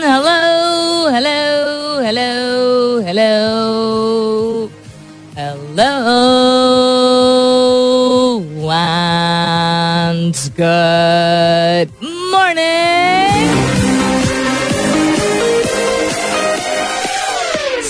Hello, hello, hello, hello, hello, and good morning.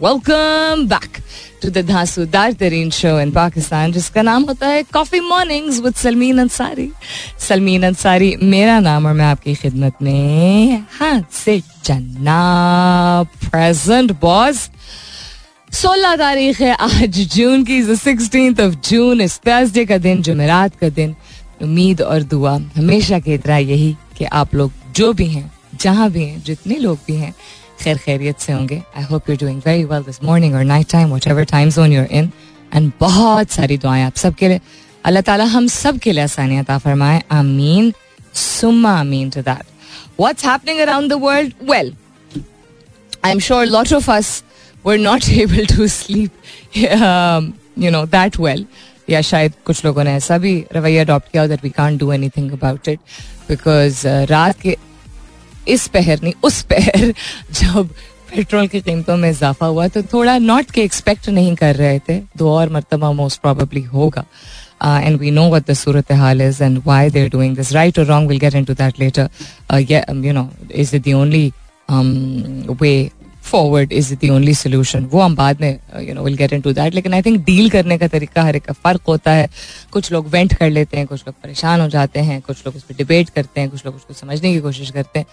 welcome back. To the धांसूदार तरीन show in Pakistan जिसका नाम होता है coffee mornings with Salmeen Ansari Salmeen Ansari मेरा नाम और मैं आपकी खिदमत में हाँ से चन्ना प्रेजेंट बॉस सोलह तारीख है आज, जून की सिक्सटीन ऑफ़ जून इस थर्सडे का दिन, जुमेरात का दिन। उम्मीद और दुआ हमेशा की तरह यही कि आप लोग जो भी हैं, जहाँ भी हैं, जितने लोग भी हैं खैर खैरियत से होंगे। I hope you doing very well this morning और night time whatever time zone you're in and बहुत सारी दुआएँ आप सबके लिए। अल्लाह ताला हम सब के लिए आसानियत फरमाए। आमीन। सुम्मा आमीन to that what's happening around the world well I am sure lot of us were not able to sleep you know that well या शायद कुछ लोगों ने ऐसा भी रवैया अडॉप्ट किया that we can't do anything about it because रात के इस पहर नहीं, उस पहर जब पेट्रोल की कीमतों में इजाफा हुआ तो थोड़ा नॉट के एक्सपेक्ट नहीं कर रहे थे। दो और मरतबा मोस्ट प्रॉबली होगा। And we know what the Surat hall is and why they're doing this right और wrong will get into that later you know is it the only way forward is the only solution वो हम बाद में you know will get into that लेकिन I think deal करने का तरीका हर एक का फ़र्क होता है। कुछ लोग वेंट कर लेते हैं, कुछ लोग परेशान हो जाते हैं, कुछ लोग उस पर डिबेट करते हैं, कुछ लोग उसको समझने की कोशिश करते हैं।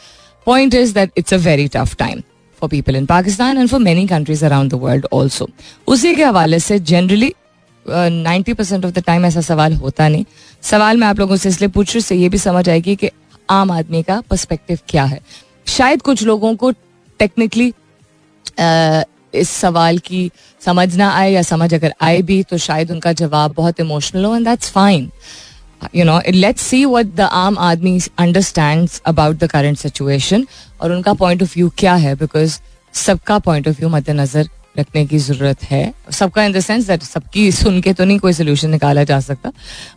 Point is that it's a very tough time for people in Pakistan and for many countries around the world also उसी के हवाले से generally ninety percent of the time ऐसा सवाल होता नहीं। सवाल मैं आप लोगों से इसलिए पूछ रही से ये भी समझ आएगी कि आम आदमी का पर्सपेक्टिव क्या है। शायद कुछ लोगों को टेक्निकली इस सवाल की समझ ना आए या समझ अगर आए भी तो शायद उनका जवाब बहुत इमोशनल हो and that's fine you know let's see what the आम आदमी understands about the current situation और उनका पॉइंट ऑफ़ व्यू क्या है? बिकॉज़ सबका पॉइंट ऑफ़ व्यू मद्देनजर रखने की ज़रूरत है। सबका इन द सेंस दैट सबकी सुन के तो नहीं कोई सोल्यूशन निकाला जा सकता।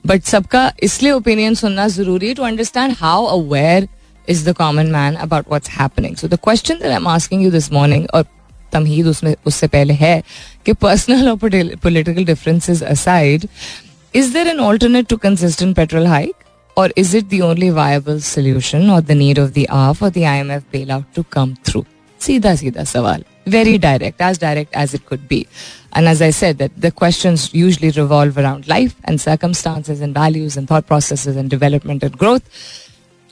बट सबका इसलिए ओपिनियन सुनना ज़रूरी है to understand how aware is the common man about what's happening so the question that I am asking you this morning और तमहीद उसमें, उससे पहले है कि पर्सनल और political differences aside is there an alternate to consistent petrol hike और is it the only viable solution और द नीड ऑफ़ द आफ और the I M F bail out to come through सीधा सीधा सवाल very direct, as direct as it could be. And as I said, that the questions usually revolve around life and circumstances and values and thought processes and development and growth.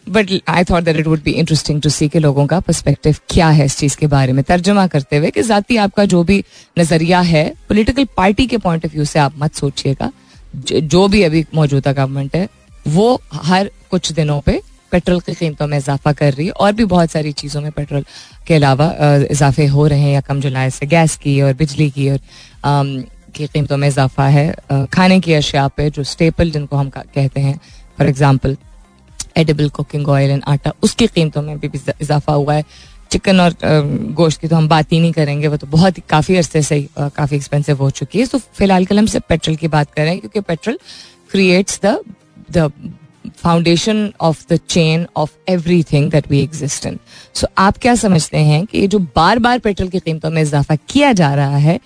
But I thought that it would be interesting to see के लोगों का perspective क्या है इस चीज़ के बारे में। तर्जुमा करते हुए कि जाती आपका जो भी नज़रिया है पॉलिटिकल पार्टी के पॉइंट ऑफ़ व्यू से आप मत सोचिएगा। जो भी अभी मौजूदा गवर्नमेंट है, वो हर कुछ दिनों पे पेट्रोल की कीमतों में इजाफा कर रही है और भी बहुत सारी चीज़ों में पेट्रोल के अलावा इजाफे हो रहे हैं या कम जुलाई से गैस की और बिजली की और की कीमतों में इजाफा है। खाने की अशिया पे जो स्टेपल जिनको हम कहते हैं for example edible cooking oil and atta, उसकी कीमतों में भी इजाफा हुआ है। चिकन और गोश्त की तो हम बात ही नहीं करेंगे, वो तो बहुत काफ़ी अरसे से ही काफ़ी एक्सपेंसिव हो चुकी है। तो फ़िलहाल कल हम सिर्फ़ पेट्रोल की बात कर रहे हैं क्योंकि petrol creates the the foundation of the chain of everything that we exist in so आप क्या समझते हैं कि ये जो बार बार पेट्रोल की कीमतों में इजाफा किया जा रहा है,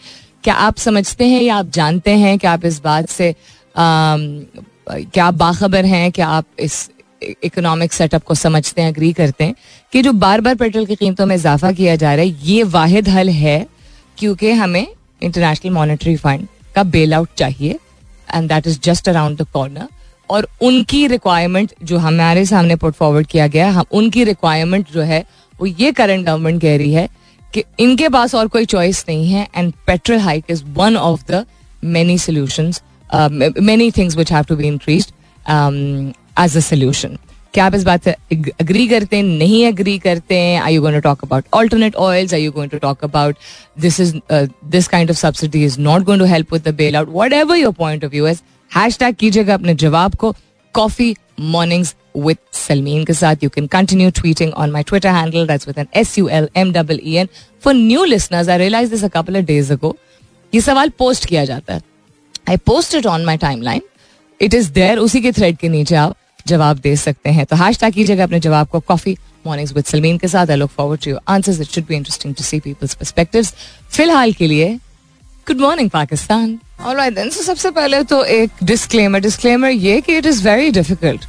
क्या आप समझते हैं या आप जानते हैं कि आप इस बात से क्या आप बाखबर हैं, क्या आप इस इकोनॉमिक सेटअप को समझते हैं अग्री करते हैं कि जो बार बार पेट्रोल की कीमतों में इजाफा किया जा रहा है, ये वाहिद हल है क्योंकि हमें इंटरनेशनल मॉनेटरी फंड का बेल आउट चाहिए and that is just around the corner और उनकी रिक्वायरमेंट जो हमारे सामने पुट फॉरवर्ड किया गया, हम उनकी रिक्वायरमेंट जो है, वो ये करंट गवर्नमेंट कह रही है कि इनके पास और कोई चॉइस नहीं है and petrol hike is one of the many solution many things which have to be increase as a solution क्या आप इस बात से अग्री करते हैं? नहीं अग्री करते हैं? I you going to talk about alternate oils I you going to talk about this is this kind of subsidy is not going to help with the bail out whatever your point of view is hashtag कीजिएगा अपने जवाब को coffee mornings with Salmeen के साथ you can continue tweeting on my Twitter handle that's with N S U L M double E N for new listeners I realise this a couple of days ago ये सवाल post किया जाता है। I post it on my timeline it is there उसी के thread के नीचे आप जवाब दे सकते हैं। तो हैश टैग कीजिएगा अपने जवाब को। कॉफ़ी मॉर्निंग्स विद सलमीन के साथ। I look forward to your answers it should be interesting to see people's perspectives फ़िलहाल के लिए good morning Pakistan alright then so सबसे पहले तो एक डिस्क्लेमर डिस्क्लेमर ये कि it is very difficult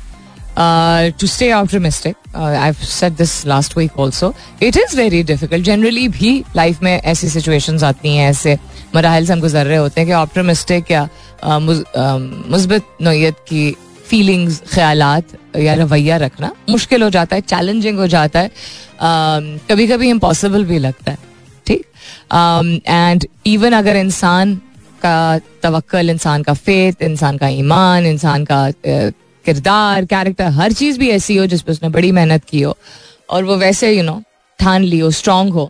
to stay optimistic I set this last week also it is very difficult generally भी लाइफ में ऐसी सिचुएशन आती हैं, ऐसे मराहल से हम गुजर रहे होते हैं कि ऑप्टिमिस्टिक या मुस्बत नोयत की फीलिंग्स ख्याल या रवैया रखना, मुश्किल हो जाता है चैलेंजिंग हो जाता है कभी कभी इम्पॉसिबल भी लगता है, ठीक? एंड इवन अगर इंसान का तवक्ल इंसान का फेथ इंसान का ईमान, इंसान का किरदार कैरेक्टर हर चीज़ भी ऐसी हो जिस पर उसने बड़ी मेहनत की हो, और वो वैसे यू नो ठान ली हो स्ट्रांग हो,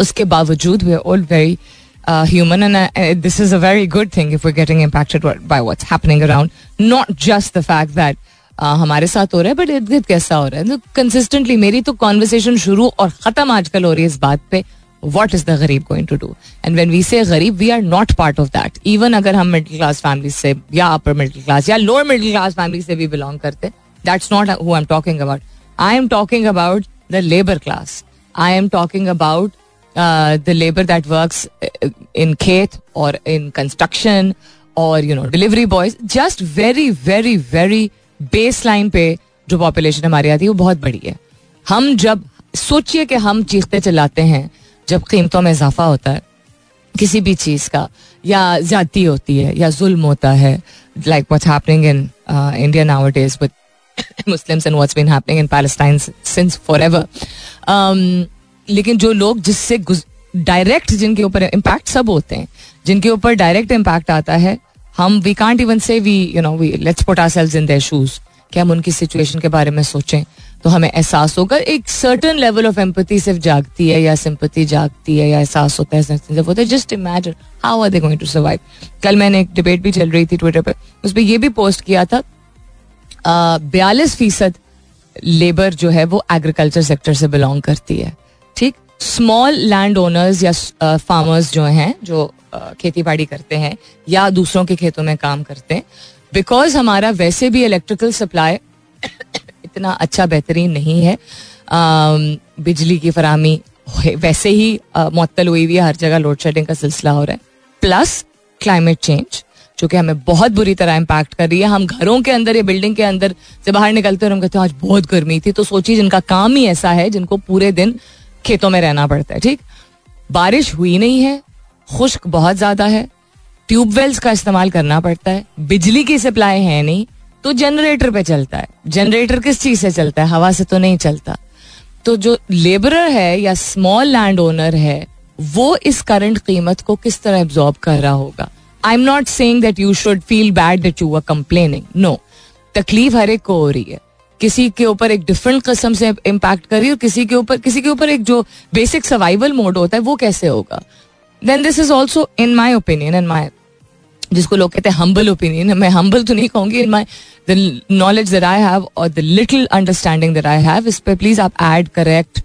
उसके बावजूद we all very human and this is a very good thing if we getting impacted by what's happening around not just the fact that हमारे साथ हो रहा है बट इर्द गिर्द कैसा हो रहा है? कंसिस्टेंटली मेरी तो कॉन्वर्सेशन शुरू और खत्म आजकल हो रही है इस बात पे. What is the garib going to do and when we say garib we are not part of that even अगर हम मिडिल क्लास फैमिली से, या अपर मिडिल क्लास या लोअर मिडिल क्लास फैमिली से भी बिलोंग करते that's not who I am talking about I am talking about the labour class I am talking about the labour that work in khet और in construction और you know delivery boys just very very very baseline पे जो population हमारी आती है वो बहुत बड़ी है। हम जब, सोचिए कि हम चीखते चलाते हैं, जब कीमतों में इजाफा होता है, किसी भी चीज़ का, या ज्यादती होती है, या जुल्म होता है like what's happening in India now is with Muslims and what's been happening in Palestine since forever लेकिन जो लोग जिससे डायरेक्ट जिनके ऊपर इम्पैक्ट सब होते हैं, जिनके ऊपर डायरेक्ट इम्पैक्ट आता है, हम we can't even say we you know we let's put ourselves in their shoes कि हम उनकी सिचुएशन के बारे में सोचें। तो हमें एहसास होगा, एक सर्टन लेवल ऑफ़ एम्पति सिर्फ़ जागती है या सिंपति जागती है या एहसास होता है होता है just imagine how are they going to survive कल मैंने एक डिबेट भी चल रही थी ट्विटर पर उस पर यह भी पोस्ट किया था बयालीस फ़ीसद लेबर जो है वो एग्रीकल्चर सेक्टर से बिलोंग करती है। ठीक? स्मॉल लैंड ओनर्स या फार्मर्स जो हैं, जो खेती बाड़ी करते हैं या दूसरों के खेतों में काम करते हैं बिकॉज़ हमारा वैसे भी इलेक्ट्रिकल सप्लाई इतना अच्छा बेहतरीन नहीं है बिजली की फरहमी वैसे ही मुअत्तल हुई हुई है, हर जगह लोड शेडिंग का सिलसिला हो रहा है। प्लस क्लाइमेट चेंज जो कि हमें बहुत बुरी तरह इम्पैक्ट कर रही है। हम घरों के अंदर या बिल्डिंग के अंदर से बाहर निकलते हैं और हम कहते हैं, आज बहुत गर्मी थी तो सोचिए, जिनका काम ही ऐसा है, जिनको पूरे दिन खेतों में रहना पड़ता है, ठीक? बारिश हुई नहीं है, खुश्क बहुत ज़्यादा है ट्यूबवेल्स का इस्तेमाल करना पड़ता है, बिजली की सप्लाई है नहीं तो जनरेटर पे चलता है। जनरेटर किस चीज़ से चलता है? हवा से तो नहीं चलता। तो जो लेबरर है या स्मॉल लैंड ओनर है, वो इस करंट कीमत को किस तरह एब्जॉर्ब कर रहा होगा? I am not saying that you should feel bad that you are complaining no तकलीफ़ हर एक को हो रही है। किसी के ऊपर एक डिफरेंट कस्म से इम्पैक्ट कर और किसी के ऊपर, किसी के ऊपर एक जो बेसिक सर्वाइवल मोड होता है, वो कैसे होगा? Then this is also in my opinion in my जिसको लोग कहते हैं हम्बल ओपिनियन मैं हम्बल तो नहीं कहूँगी in my the knowledge that I have और the little understanding that I have इस पर प्लीज़ आप एड करेक्ट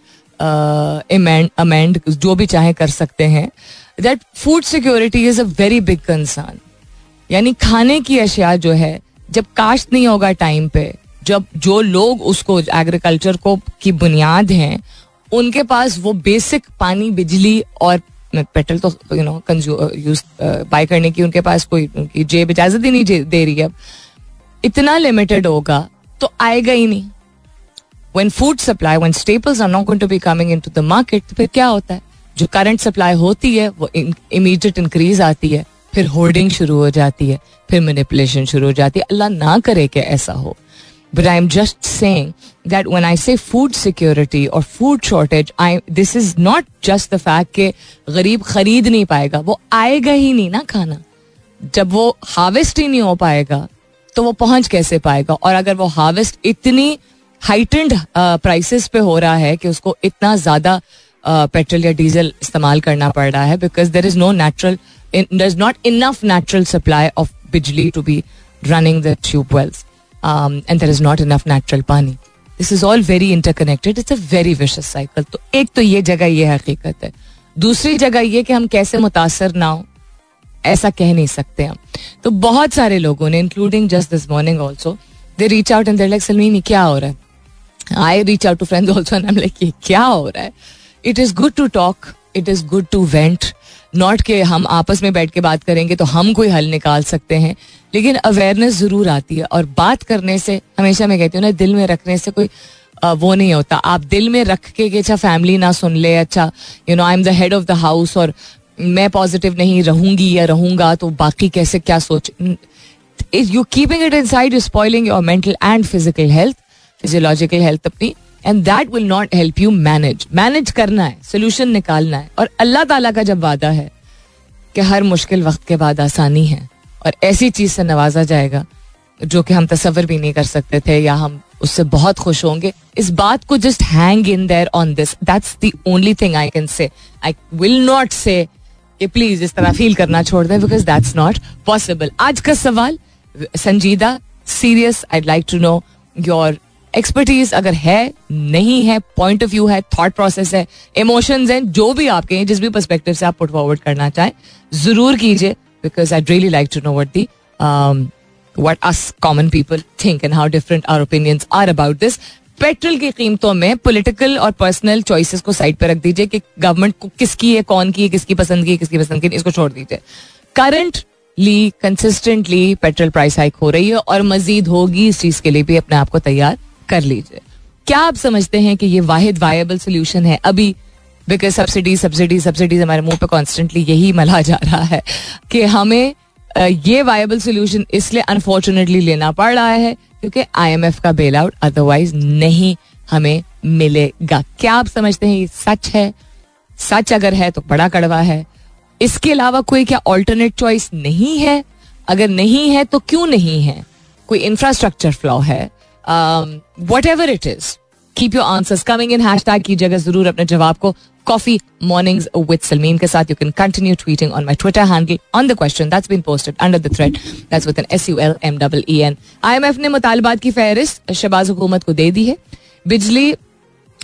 अमेंड जो भी चाहे कर सकते हैं। That food security is a very big concern यानी खाने की अशिया जो है, जब काश्त नहीं होगा टाइम पे जब जो लोग उसको एग्रीकल्चर को की बुनियाद हैं, उनके पास वो बेसिक पानी, बिजली और पेट्रोल तो यू नो यूज़ बाय करने की उनके पास कोई उनकी जेब इजाज़त ही नहीं दे रही है। अब इतना लिमिटेड होगा तो आएगा ही नहीं। When food supply, when staples are not going to be coming into the market तो फिर क्या होता है? जो करंट सप्लाई होती है, वो इमीडिएट इंक्रीज आती है, फिर होर्डिंग शुरू हो जाती है, फिर मैनिपुलेशन शुरू हो जाती है। अल्लाह ना करे कि ऐसा हो। But I am just saying that when I say food security और food shortage I this is not just the fact कि गरीब खरीद नहीं पाएगा, वो आएगा ही नहीं ना खाना। जब वो हार्वेस्ट ही नहीं हो पाएगा तो वो पहुँच कैसे पाएगा? और अगर वो हार्वेस्ट इतनी हाइटेंड प्राइसेस पे हो रहा है कि उसको इतना ज़्यादा पेट्रोल या डीजल इस्तेमाल करना पड़ रहा है because there is no natural there is not enough natural supply of bijli to be running the tube wells and there is not enough natural pani this is all very interconnected it's a very vicious cycle तो एक तो ये जगह, ये हकीकत है। दूसरी जगह ये कि हम कैसे मुतासर ना हो, ऐसा कह नहीं सकते हम। तो बहुत सारे लोगों ने including just this morning also they reach out and like सलमीनी क्या हो रहा है? I reach out to friends also and like ये क्या हो रहा है? It is good to talk it is good to vent not के हम आपस में बैठ के बात करेंगे तो हम कोई हल निकाल सकते हैं, लेकिन अवेयरनेस ज़रूर आती है। और बात करने से, हमेशा मैं कहती हूँ ना, दिल में रखने से कोई वो नहीं होता। आप दिल में रख के अच्छा फैमिली ना सुन ले अच्छा you know I am the head of the house और मैं पॉजिटिव नहीं रहूँगी या रहूँगा तो बाकी कैसे क्या सोच? You keeping it inside spoiling your mental and physical health physiological health अपनी and that will not help you manage manage करना है सोल्यूशन निकालना है। और अल्लाह ताला का जब वादा है कि हर मुश्किल वक्त के बाद आसानी है, और ऐसी चीज़ से नवाजा जाएगा जो कि हम तस्वर भी नहीं कर सकते थे या हम उससे बहुत खुश होंगे, इस बात को just hang in there on this that's the only thing I can say I will not say please इस तरह फील करना छोड़ दें बिकॉज़ दैट्स नॉट पॉसिबल आज का सवाल, संजीदा serious I like to know your expertise अगर है, नहीं है पॉइंट ऑफ़ व्यू है थॉट प्रोसेस है इमोशंस हैं, जो भी आपके हैं, जिस भी परस्पेक्टिव से आप पुट फॉरवर्ड करना चाहें, ज़रूर कीजिए because I really like to know what the what us common people think and how different are opinions are about this petrol की कीमतों में पॉलिटिकल और पर्सनल चॉइसेस को साइड पर रख दीजिए कि गवर्नमेंट को किसकी है, कौन की है, किसकी पसंद की है, किसकी पसंद की इसको छोड़ दीजिए। Currently consistently petrol price hike हो रही है और मजीद होगी इस चीज़ के लिए भी अपने आप को तैयार। कर लीजिए। क्या आप समझते हैं कि ये वाहिद वायबल सोल्यूशन है? अभी बिकॉज़ सब्सिडी सब्सिडी सब्सिडीज हमारे मुँह पे कॉन्स्टेंटली यही मला जा रहा है कि हमें ये वायबल सोल्यूशन इसलिए अनफॉर्चुनेटली लेना पड़ रहा है क्योंकि आईएमएफ का बेल आउट अदरवाइज़ नहीं हमें मिलेगा। क्या आप समझते हैं ये सच है? सच अगर है तो बड़ा कड़वा है। इसके अलावा कोई क्या ऑल्टरनेट चॉइस नहीं है? अगर नहीं है तो क्यों नहीं है? कोई इंफ्रास्ट्रक्चर फ्लॉ है? Whatever it is keep your answers coming in hashtag कीजिएगा ज़रूर अपने जवाब को कॉफ़ी मॉर्निंग्स विद सलमीन के साथ you can continue tweeting on my Twitter handle on the question that's been posted under the thread that's with N S U L M double E N I M F ने मुतालबात की फहरिस्त शबाज हुकूमत को दे दी है बिजली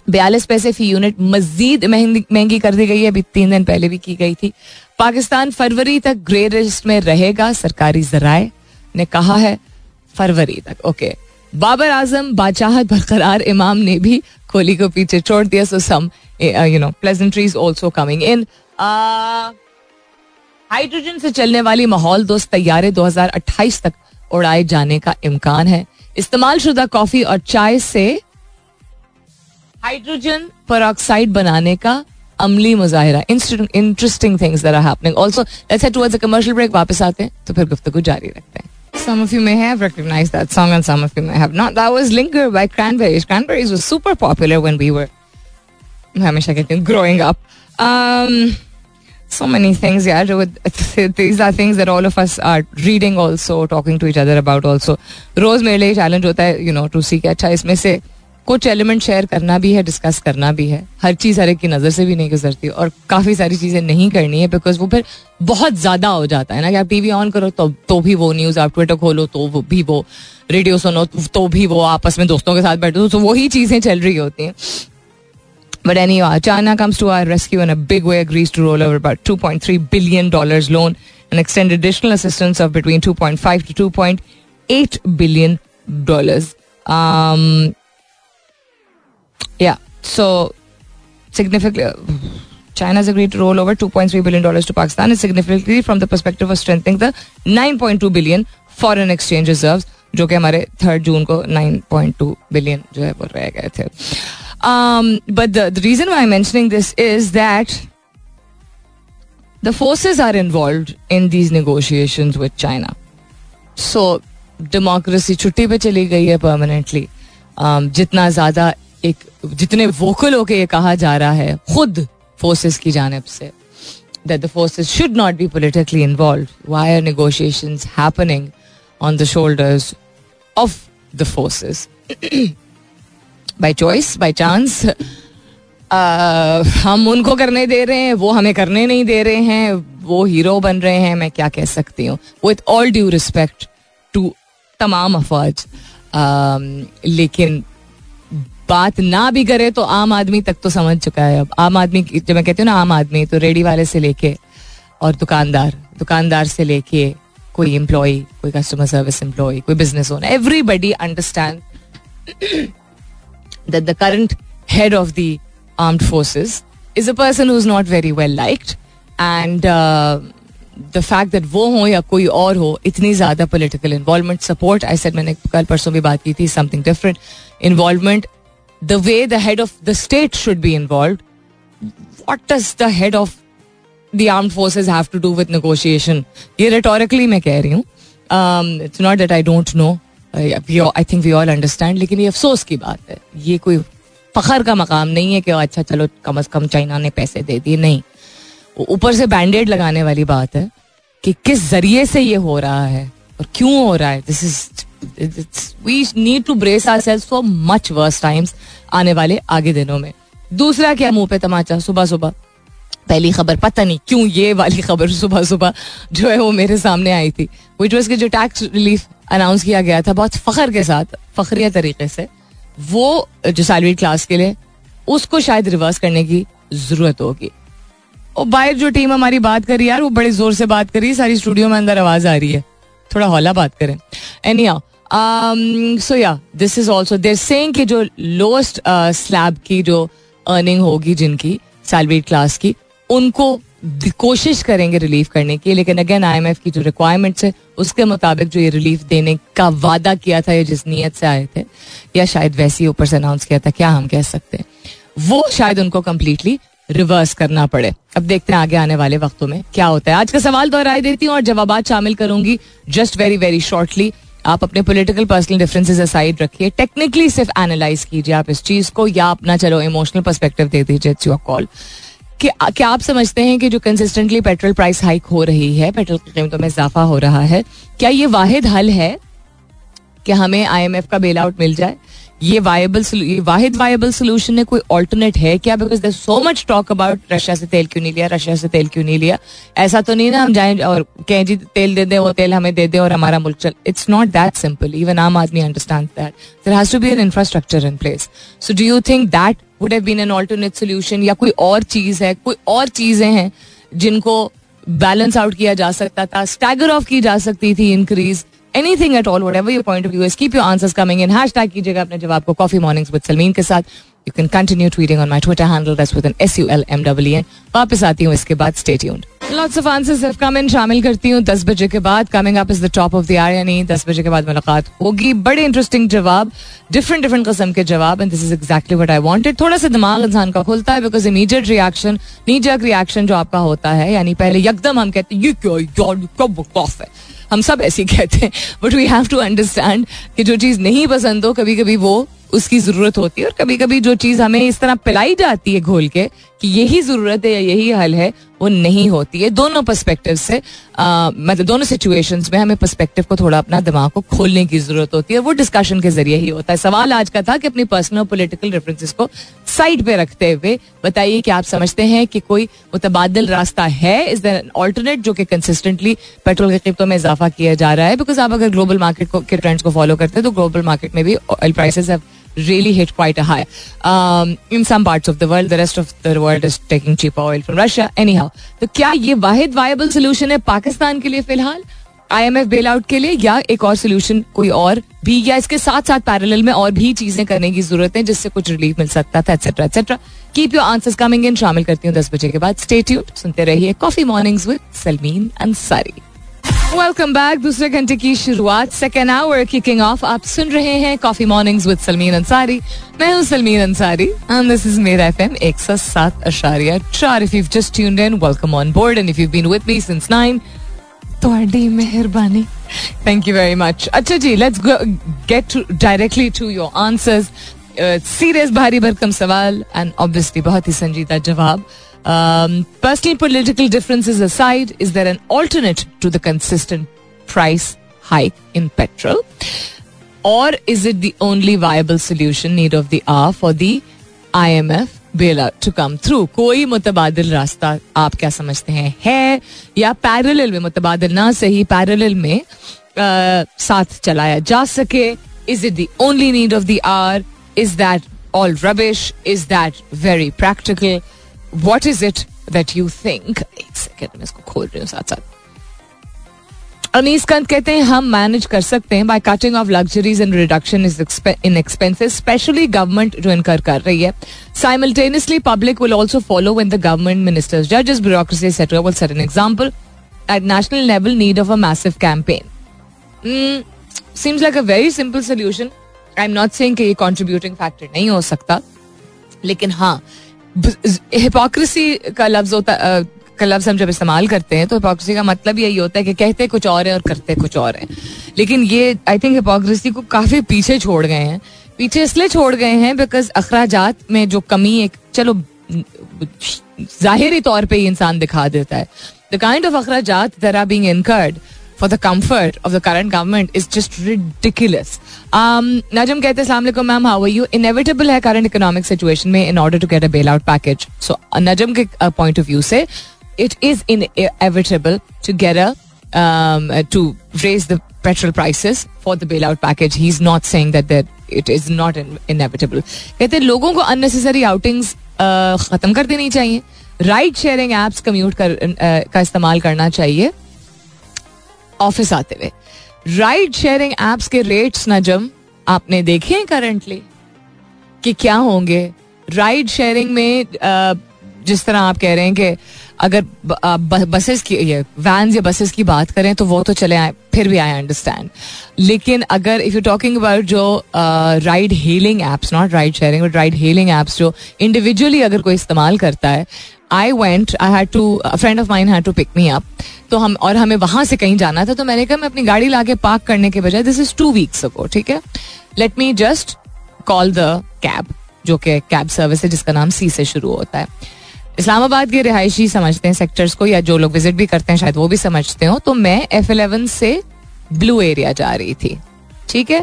बयालीस पैसे फ़ी यूनिट मजीद महँगी कर दी गई है अभी तीन दिन पहले भी की गई थी पाकिस्तान फरवरी तक ग्रे लिस्ट में रहेगा सरकारी जराए ने कहा है फरवरी तक ओके okay. बाबर आज़म, बादशाहत बरकरार इमाम ने भी कोहली को पीछे छोड़ दिया so some you know pleasantries also coming in hydrogen से चलने वाली माहौल दोस्त तैयारे 2028 तक उड़ाए जाने का इम्कान है। इस्तेमाल शुदा कॉफ़ी और चाय से हाइड्रोजन पर बनाने का अमली मुजाहरा। Interesting things are happening also let's a commercial break वापस आते हैं तो फिर गुफ्तगू जारी रखते हैं। Some of you may have recognized that song and some of you may have not. That was Linger by Cranberries. Cranberries was super popular when we were हमेशा कहती हूँ growing up. Um, so many things, yeah. These are things that all of us are reading also, talking to each other about also. रोज मेरे लिए challenge होता है, you know, to see कि अच्छा इसमें से कुछ एलिमेंट शेयर करना भी है डिस्कस करना भी है हर चीज़ हर एक की नज़र से भी नहीं गुजरती और काफ़ी सारी चीज़ें नहीं करनी है बिकॉज़ वो फिर बहुत ज़्यादा हो जाता है ना कि आप टीवी ऑन करो तो तो भी वो न्यूज़ आप ट्विटर खोलो तो भी वो रेडियो सुनो तो भी वो आपस में दोस्तों के साथ बैठो तो वही चीज़ें चल रही होती हैं But anyway, China comes to our rescue in a big way, agrees to roll over about $2.3 billion loan and extend additional assistance of between 2.5 to 2.8 billion dollars. Um, Yeah. So significantly, China's agreed to roll over 2.3 billion dollars to Pakistan is significantly from the perspective of strengthening the 9.2 billion foreign exchange reserves जो कि हमारे third June को 9.2 billion जो है वो रह गए थे but the reason why mentioning this is that the forces are involve in these negotiations with China so democracy छुट्टी पे चली गई है परमानेंटली um, जितना ज़्यादा एक, जितने वोकल होके ये कहा जा रहा है, खुद फोर्सेस की जानब से that the forces should not be politically involve why are negotiation happening on the shoulders of the forces by choice by chance हम उनको करने दे रहे हैं, वो हमें करने नहीं दे रहे हैं, वो हीरो बन रहे हैं, मैं क्या कह सकती हूँ? With all due respect to तमाम अफवाज um, लेकिन बात ना भी करे तो आम आदमी तक तो समझ चुका है अब। आम आदमी जब मैं कहती हूँ ना आम आदमी तो रेडी वाले से लेके और दुकानदार दुकानदार से लेके कोई एम्प्लॉय कोई कस्टमर सर्विस एम्प्लॉय कोई business owner everybody understand the current head of the armed forces is a person who is not very well liked and the fact that वो हो या कोई और हो, इतनी ज़्यादा political involvement support I said मैंने कल परसों भी बात की थी something different involvement the way the head of the state should be involve what does the head of the arm forces have to do with negotiation ये rhetorically मैं कह रही हूँ। It's not that I don't know I think we all understand लेकिन ये अफसोस की बात है। ये कोई फखर का मकाम नहीं है कि अच्छा चलो, कम अज कम चाइना ने पैसे दे दिए। नहीं। ऊपर से बैंडेड लगाने वाली बात है कि किस ज़रिए से ये हो रहा है और क्यों हो रहा है। This is we need to brace ourselves for much worse times आने वाले आगे दिनों में। दूसरा क्या मुँह पे तमाचा, सुबह सुबह? पहली खबर, पता नहीं क्यों ये वाली खबर सुबह सुबह जो है वो मेरे सामने आई थी। विच वॉज़ के जो टैक्स रिलीफ अनाउंस किया गया था, बहुत फखर के साथ, फखरिया तरीके से, वो जो सैलरी क्लास के लिए, उसको शायद रिवर्स करने की ज़रूरत होगी। और बाहर जो टीम हमारी बात करी यार, वो बड़े ज़ोर से बात करी सारी स्टूडियो में अंदर आवाज़ आ रही है। थोड़ा हौला बात करें। एनी सो या this is also there saying कि जो लोएस्ट स्लैब uh, की जो अर्निंग होगी जिनकी सैलरी क्लास की उनको कोशिश करेंगे रिलीफ करने की लेकिन अगेन आईएमएफ की जो रिक्वायरमेंट्स है उसके मुताबिक जो ये रिलीफ देने का वादा किया था या जिस नीयत से आए थे या शायद वैसे ही ऊपर से अनाउंस किया था क्या हम कह सकते हैं? वो शायद उनको कम्प्लीटली रिवर्स करना पड़े। अब देखते हैं आगे आने वाले वक्तों में क्या होता है। आज का सवाल दोहराई देती हूँ और जवाब शामिल करूँगी जस्ट वेरी वेरी शॉर्टली आप अपने पॉलिटिकल पर्सनल डिफरेंसेस असाइड रखिए। टेक्निकली सिर्फ़ एनालाइज कीजिए आप इस चीज़ को, या अपना चलो इमोशनल पर्सपेक्टिव दे दीजिए इट्स योर कॉल कि, क्या आप समझते हैं कि जो कंसिस्टेंटली पेट्रोल प्राइस हाइक हो रही है पेट्रोल की कीमतों में इजाफा हो रहा है, क्या ये वाहिद हल है कि हमें आईएमएफ का बेल आउट मिल जाए? ये वायबल ये वाहिद वायबल सोल्यूशन है कोई ऑल्टरनेट है क्या? Because there so much talk about Russia से तेल क्यों नहीं लिया रशिया से तेल क्यों नहीं लिया। ऐसा तो नहीं ना हम जाए और कहें जी तेल दे दे, वो तेल हमें दे दें और हमारा मुल्क चल it's not that simple even aam aadmi understand that there has to be an infrastructure in place so do you think that would have been an alternate solution या कोई और चीज़ है? कोई और चीज़ें हैं जिनको बैलेंस आउट किया जा सकता था स्टैगर ऑफ़ की जा सकती थी increase anything at all whatever your point of view is keep your answers coming in hashtag कीजिएगा अपने जवाब को कॉफ़ी मॉर्निंग्स विद सलमीन के साथ you can continue tweeting on my Twitter handle that's with an S U L M W N वापस आती हूँ इसके बाद stay tuned lots of answers have come in शामिल करती हूँ दस बजे के बाद. Coming up is the top of the hour यानी दस बजे के बाद मुलाकात होगी. बड़े इंटरेस्टिंग जवाब डिफरेंट डिफरेंट किस्म के जवाब and this is exactly what I wanted थोड़ा सा दिमाग इंसान का खुलता है because immediate reaction knee jerk reaction जो आपका होता है, यानी पहले यकदम हम कहते हैं, ये क्या यार कब बकवास है? हम सब ऐसे कहते हैं। But we have to understand कि जो चीज़ नहीं पसंद हो कभी कभी वो उसकी ज़रूरत होती है। और कभी कभी जो चीज़ हमें इस तरह पिलाई जाती है घोल के कि यही ज़रूरत है या यही हल है, वो नहीं होती है। दोनों पर्सपेक्टिव से मतलब दोनों सिचुएशंस में हमें पर्सपेक्टिव को थोड़ा अपना दिमाग को खोलने की ज़रूरत होती है। वो डिस्कशन के ज़रिए ही होता है। सवाल आज का था कि अपनी पर्सनल पोलिटिकल रेफरेंसेस को साइड पे रखते हुए बताइए कि आप समझते हैं कि कोई मुतबादल रास्ता है इज़ द ऑल्टरनेट जो कि कंसिस्टेंटली पेट्रोल की कीमतों में इजाफा किया जा रहा है बिकॉज़ आप अगर ग्लोबल मार्केट को के ट्रेंड्स को फॉलो करते हैं तो ग्लोबल मार्केट में भी oil prices have really hit quite a high. Um, in some parts of the world, the rest of the world is taking cheap oil from Russia. Anyhow, तो क्या ये वाहिद viable solution है पाकिस्तान के लिए फ़िलहाल IMF bail out के लिए या एक और सोल्यूशन कोई और भी, या इसके साथ साथ पैरेलल में और भी चीज़ें करने की ज़रूरत है जिससे कुछ रिलीफ मिल सकता था etcetera etcetera keep your answers coming in शामिल करती हूँ दस बजे के बाद. स्टे ट्यून्ड सुनते रहिए coffee mornings with Salmeen Ansari welcome back दूसरे घंटे की शुरुआत. सेकेंड आवर किकिंग ऑफ़ आप सुन रहे हैं coffee mornings with Salmeen Ansari मैं हूँ Salmeen Ansari and this is मेरा एफएम एक सौ सात अशारिया. चार if you just tuned in welcome on board and if you been with me since nine ਤੁਹਾਡੀ ਮਿਹਰਬਾਨੀ थैंक यू वेरी मच अच्छा जी let's get directly to your answers serious भारी भरकम सवाल एंड ऑब्वियसली बहुत ही संजीदा जवाब Um, personal political differences aside, is there an alternate to the consistent price hike in petrol? Or is it the only viable solution need of the hour for the IMF bailout to come through? कोई मुतबादल रास्ता आप क्या समझते हैं? है या parallel में मुतबादल ना सही पैरल में uh, साथ चलाया जा सके? Is it the only need of the hour is that all rubbish is that very practical what is it that you think एक सेकेंड में इसको खोल रही हूँ साथ साथ अनीस कंत कहते हैं, हम मैनेज कर सकते हैं by cutting off luxuries and reduction in expenses specially government जो इनकर कर रही है. Simultaneously public will also follow one the government ministers जजेस bureaucracy etcetera will set an example at national level need of a massive campaign seems like a very simple solution I am not saying कि ये contributing factor नहीं हो सकता, लेकिन हाँ hypocrisy का लफ्ज होता का लफ्ज हम जब इस्तेमाल करते हैं तो हिपोक्रेसी का मतलब यही होता है कि कहते कुछ और है और करते कुछ और है। लेकिन ये आई थिंक हिपोक्रेसी को काफ़ी पीछे छोड़ गए हैं। पीछे इसलिए छोड़ गए हैं बिकॉज़ अखराजात में जो कमी एक, चलो, जाहिरी तौर पे ही इंसान दिखा देता है। The kind of अखराजात there are being incurred for the comfort of the current government is just ridiculous Najam कहते हैं मैम हाउ यू इनएविटेबल है करंट इकोनॉमिक सिचुएशन में in order to get a bailout package so Najam के point of view से it is inevitable together to raise the petrol prices for the bailout package he is not saying that that it is not inevitable कहते हैं, लोगों को unnecessary outings uh, खत्म कर देनी चाहिए। राइट शेयरिंग एप्स कम्यूट कर uh, का इस्तेमाल करना चाहिए। ऑफ़िस आते हुए। राइट शेयरिंग एप्स के रेट्स नजम आपने देखे हैं करंटली कि क्या होंगे? राइट शेयरिंग में uh, जिस तरह आप कह रहे हैं कि अगर बसेस की, ये वैन या बसेस की बात करें तो वो तो चले आए, फिर भी आई अंडरस्टैंड लेकिन अगर इफ़ यू टॉकिंग अबाउट जो ride hailing apps not ride sharing but ride hailing apps जो इंडिविजुअली अगर कोई इस्तेमाल करता है I went I had to friend of mine had to pick me up तो हम, और हमें वहाँ से कहीं जाना था तो मैंने कहा, मैं अपनी गाड़ी ला के पार्क करने के बजाय this is two weeks ago ठीक है? Let me just call the cab जो कि कैब सर्विस है, जिसका नाम सी से शुरू होता है. इस्लामाबाद के रिहायशी समझते हैं सेक्टर्स को या जो लोग विज़िट भी करते हैं शायद वो भी समझते हो। तो मैं एफ़ एलेवन से ब्लू एरिया जा रही थी। ठीक है?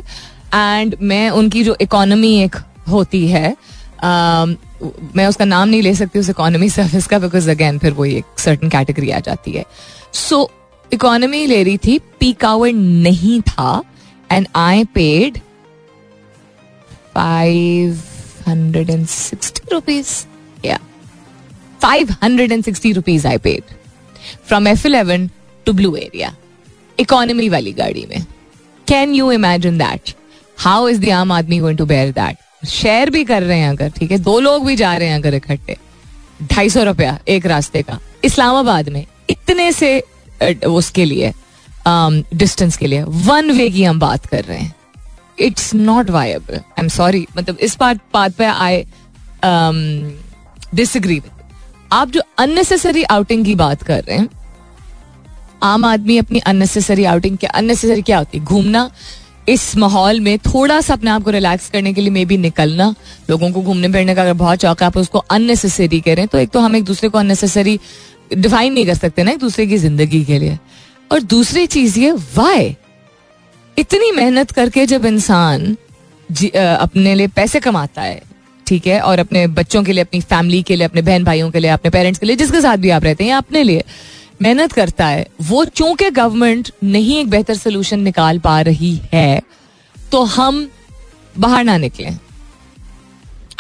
एंड मैं उनकी जो इकोनॉमी एक होती है uh, मैं उसका नाम नहीं ले सकती उस इकोनॉमी सर्विस का बिकॉज़ अगेन फिर वो एक सर्टन कैटेगरी आ जाती है। सो so, इकोनॉमी ले रही थी पीक आवर नहीं था and I paid five hundred and sixty rupees या 560 rupees I paid from F11 to Blue area. Economy वाली गाड़ी में can you imagine that how is the आम आदमी going to bear that share भी कर रहे हैं अगर ठीक है दो लोग भी जा रहे हैं अगर इकट्ठे ढाई सौ रुपया एक रास्ते का इस्लामाबाद में इतने से उसके लिए डिस्टेंस के लिए वन वे की हम बात कर रहे हैं it's not viable I am sorry मतलब इस बात बात पे आई डिसग्री विद आप जो अननेसेसरी आउटिंग की बात कर रहे हैं, आम आदमी अपनी अननेसेसरी आउटिंग क्या अननेसेसरी क्या होती है? घूमना, इस माहौल में थोड़ा सा अपने आप को रिलैक्स करने के लिए मे बी निकलना, लोगों को घूमने फिरने का अगर बहुत शौक है, आप उसको अननेसेसरी करें तो एक तो हम एक दूसरे को अननेसेसरी डिफाइन नहीं कर सकते ना एक दूसरे की ज़िंदगी के लिए। और दूसरी चीज़ ये वाई इतनी मेहनत करके जब इंसान अपने लिए पैसे कमाता है ठीक है, और अपने बच्चों के लिए, अपनी फैमिली के लिए, अपने बहन भाइयों के लिए, अपने पेरेंट्स के लिए, जिसके साथ भी आप रहते हैं अपने लिए मेहनत करता है। वो चूँकि गवर्नमेंट नहीं एक बेहतर सोल्यूशन निकाल पा रही है तो हम बाहर ना निकले।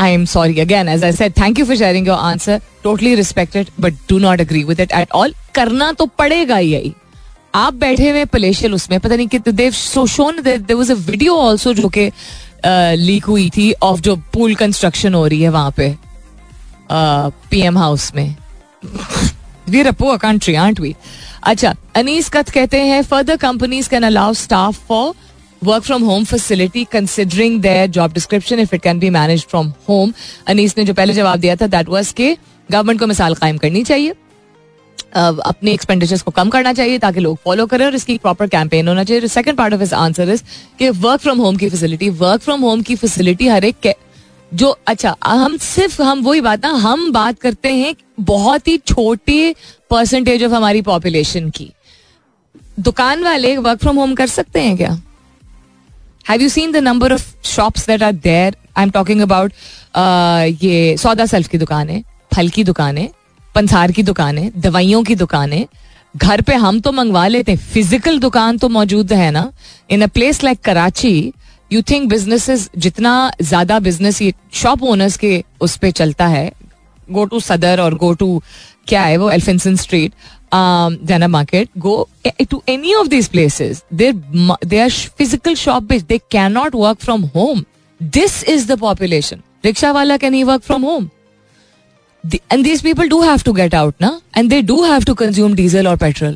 I am sorry again as I said thank you for sharing your answer totally respected but do not agree with it at all करना तो पड़ेगा यही। आप बैठे हुए पलेशियल उसमें, पता नहीं कि they've so shown there was a video also जो कि लीक हुई थी ऑफ़ जो पुल कंस्ट्रक्शन हो रही है वहाँ पे पीएम हाउस में। वी रपो कंट्री आंट वी अच्छा अनीस कथ कहते हैं further companies can allow staff for work from home facility considering their job description if it can be manage from home Anees ने जो पहले जवाब दिया था दैट वाज के गवर्नमेंट को मिसाल कायम करनी चाहिए। अपने एक्सपेंडिचर्स को कम करना चाहिए ताकि लोग फॉलो करें और इसकी प्रॉपर कैंपेन होना चाहिए। सेकंड पार्ट ऑफ़ इस आंसर इज़ कि वर्क फ्रॉम होम की फैसिलिटी वर्क फ्रॉम होम की फैसिलिटी हर एक जो अच्छा हम सिर्फ़, हम वही बात ना, हम बात करते हैं बहुत ही छोटे परसेंटेज ऑफ़ हमारी पॉपुलेशन की। दुकान वाले वर्क फ्रॉम होम कर सकते हैं क्या? Have you seen the number of shops that are there I am talking about ये सौदा सेल्फ की दुकान है, फल की दुकानें पंसार की दुकानें, दवाइयों की दुकानें। घर पे हम तो मंगवा लेते हैं। फ़िज़िकल दुकान तो मौजूद है ना? In a place like Karachi you think business जितना ज़्यादा बिज़नेस ये शॉप ओनर्स के उस पर चलता है गो टू सदर और गो टू क्या है वो? एल्फिनसन स्ट्रीट जाना market go to any of this places they are physical shop based they can not work from home this is the population rickshaw वाला can he work from home and these people do have to get out now and they do have to consume diesel or petrol.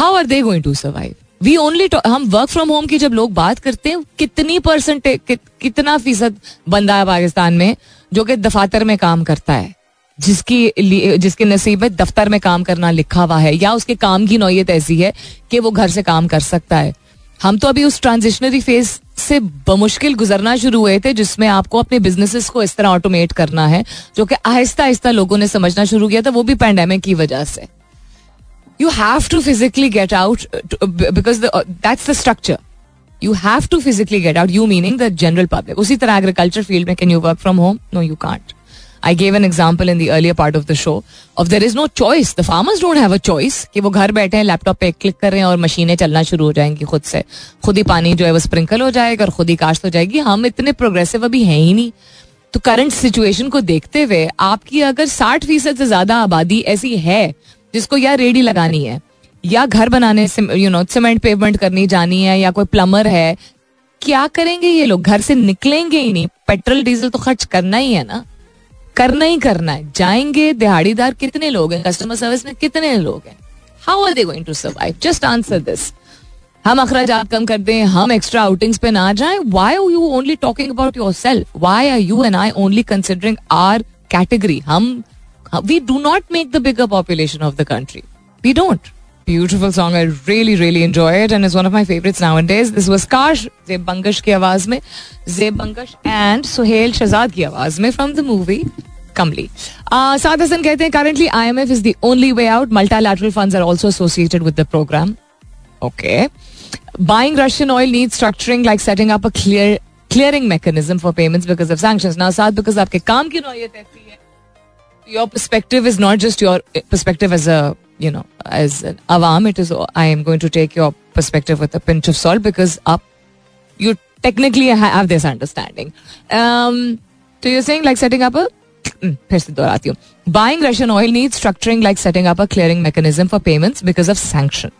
How are they going to survive? We only हम work from home की जब लोग बात करते हैं कितनी percent कि, कितना फ़ीसद बंदा है पाकिस्तान में जो कि दफातर में काम करता है? जिसकी जिसके नसीब में दफ्तर में काम करना लिखा हुआ है या उसके काम की नौयत ऐसी है कि वो घर से काम कर सकता है। हम तो अभी उस ट्रांजिशनरी फ़ेज़ से बमुश्किल गुजरना शुरू हुए थे, जिसमें आपको अपने बिजनेसेस को इस तरह ऑटोमेट करना है, जो कि आहिस्ता आहिस्ता लोगों ने समझना शुरू किया था, वो भी पैंडेमिक की वजह से। You have to physically get out because that's the structure you have to physically get out you meaning the general public उसी तरह एग्रीकल्चर फ़ील्ड में can you work from home no you can't I gave an example in the earlier part of the show of there is no choice. The farmers don't have a choice कि वो घर बैठे हैं laptop पे click कर रहे हैं और मशीनें चलना शुरू हो जाएँगी खुद से। खुद ही पानी जो है वो स्प्रिंकल हो जाएगा और खुद ही काश्त हो जाएगी। हम इतने प्रोग्रेसिव अभी हैं ही नहीं। तो करंट सिचुएशन को देखते हुए आपकी अगर साठ फ़ीसद से ज़्यादा आबादी ऐसी है जिसको या रेडी लगानी है, या घर बनाने से यू नो सीमेंट पेवमेंट करनी जानी है या कोई प्लम्बर है, क्या करेंगे ये लोग? घर से निकलेंगे ही नहीं। पेट्रोल, डीजल तो खर्च करना ही है ना। करना ही करना है। जाएँगे, दिहाड़ीदार कितने लोग हैं? कस्टमर सर्विस में कितने लोग हैं? How are they going to survive just answer this हम अखराज कम कर दें, हम एक्स्ट्रा आउटिंग्स पे ना जाएँ। Why are you only talking about yourself why are you and I only considering our category हम we do not make the bigger population of the country we don't beautiful song I really really enjoy it and is one of my favourite now and this was काश जेब बंगश की आवाज़ में जेब Bangash and Suhail Shahzad की आवाज़ में from the movie Kamli. Uh, Saad Hassan कहते हैं currently IMF is the only way out. Multilateral funds are also associated with the program. Okay. Buying Russian oil needs structuring like setting up a clear clearing mechanism for payments because of sanctions. Now, Saad, because आपके काम की नौयत ऐसी है your perspective is not just your perspective as a you know as an awam it is i am going to take your perspective with a pinch of salt because up you technically have this understanding um so you're saying like setting up a फिर से दोहराती हूँ। Buying Russian oil need structuring like setting up a clearing mechanism for payments because of sanction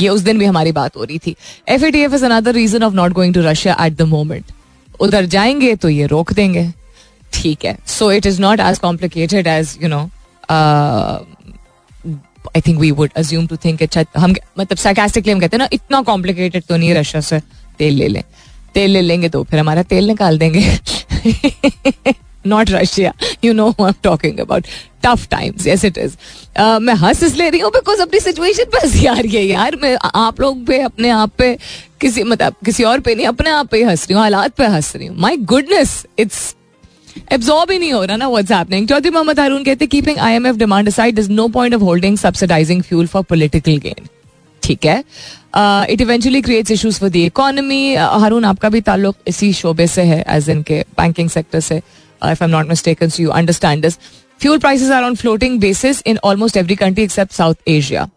ये उस दिन भी हमारी बात हो रही थी। F A T F is another reason of not going to Russia at the moment उधर जाएँगे तो ये रोक देंगे। ठीक है। So it is not as complicated as you know I think we would assume to think अच्छा हम मतलब साइकास्टिकली हम कहते हैं ना, इतना कॉम्प्लिकेटेड तो नहीं रशिया से तेल ले लें। तेल ले लेंगे तो फिर हमारा तेल निकाल देंगे। Not Russia you know I am talking about tough times yes it is मैं हंस इस ले रही हूँ बिकॉज़ अपनी सिचुएशन आ रही है यार। मैं, आप लोग पे, अपने आप पे, किसी मतलब किसी और पे नहीं, अपने आप पे हंस रही हूँ, हालात पे हंस रही हूँ। माई गुडनेस इट्स एब्जॉर्ब ही नहीं हो रहा ना व्हाट्स हैपनिंग चौधरी मोहम्मद हारून कहते keeping IMF demand aside is no point of holding subsidizing fuel for political gain ठीक है। It eventually creates issues for the economy Haroon आपका भी ताल्लुक इसी शोबे से है एज इन के बैंकिंग सेक्टर से if I am not mistaken you understand this fuel prices are on floating basis in almost every country except South Asia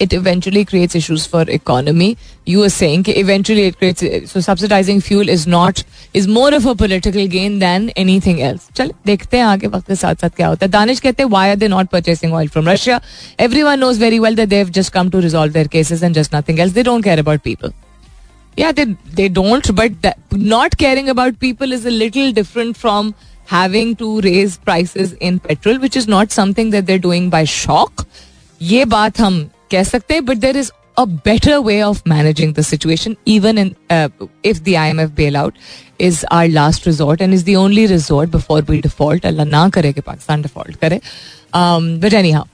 it eventually creates issues for economy. You were saying eventually it creates so subsidizing fuel is not is more of a political gain than anything else. चल देखते हैं आगे वक्त के साथ साथ क्या होता है दानिश कहते हैं why are they not purchasing oil from Russia? Everyone knows very well that they've just come to resolve their cases and just nothing else. They don't care about people. Yeah, they they don't, but that, not caring about people is a little different from having to raise prices in petrol, which is not something that they're doing by shock. ये बात हम कह सकते हैं but there is a better way of managing the situation even in if the I M F bailout is our last resort and is the only resort before we default अल्लाह ना करे कि Pakistan default करे। But anyhow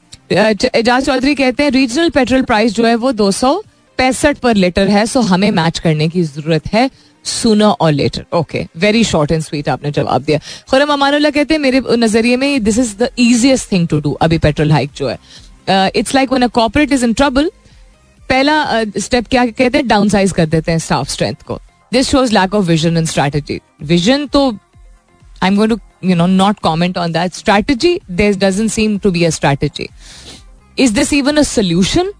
Ejaz Chaudhry कहते हैं regional petrol price जो है वो दो सौ पैंसठ पर लीटर है सो हमें मैच करने की ज़रूरत है सुनर और later okay very short and sweet आपने जवाब दिया। खुरम अमानुल्ला कहते हैं, मेरे नज़रिए में this is the easiest thing to do अभी पेट्रोल हाइक जो है। It's like one a corporate is in trouble पहला स्टेप uh, क्या कहते हैं डाउन साइज़ कर देते हैं स्टाफ स्ट्रेंथ को this shows lack of vision and strategy vision तो I am going to you know not comment on that strategy there doesn't seem to be a strategy is this even a solution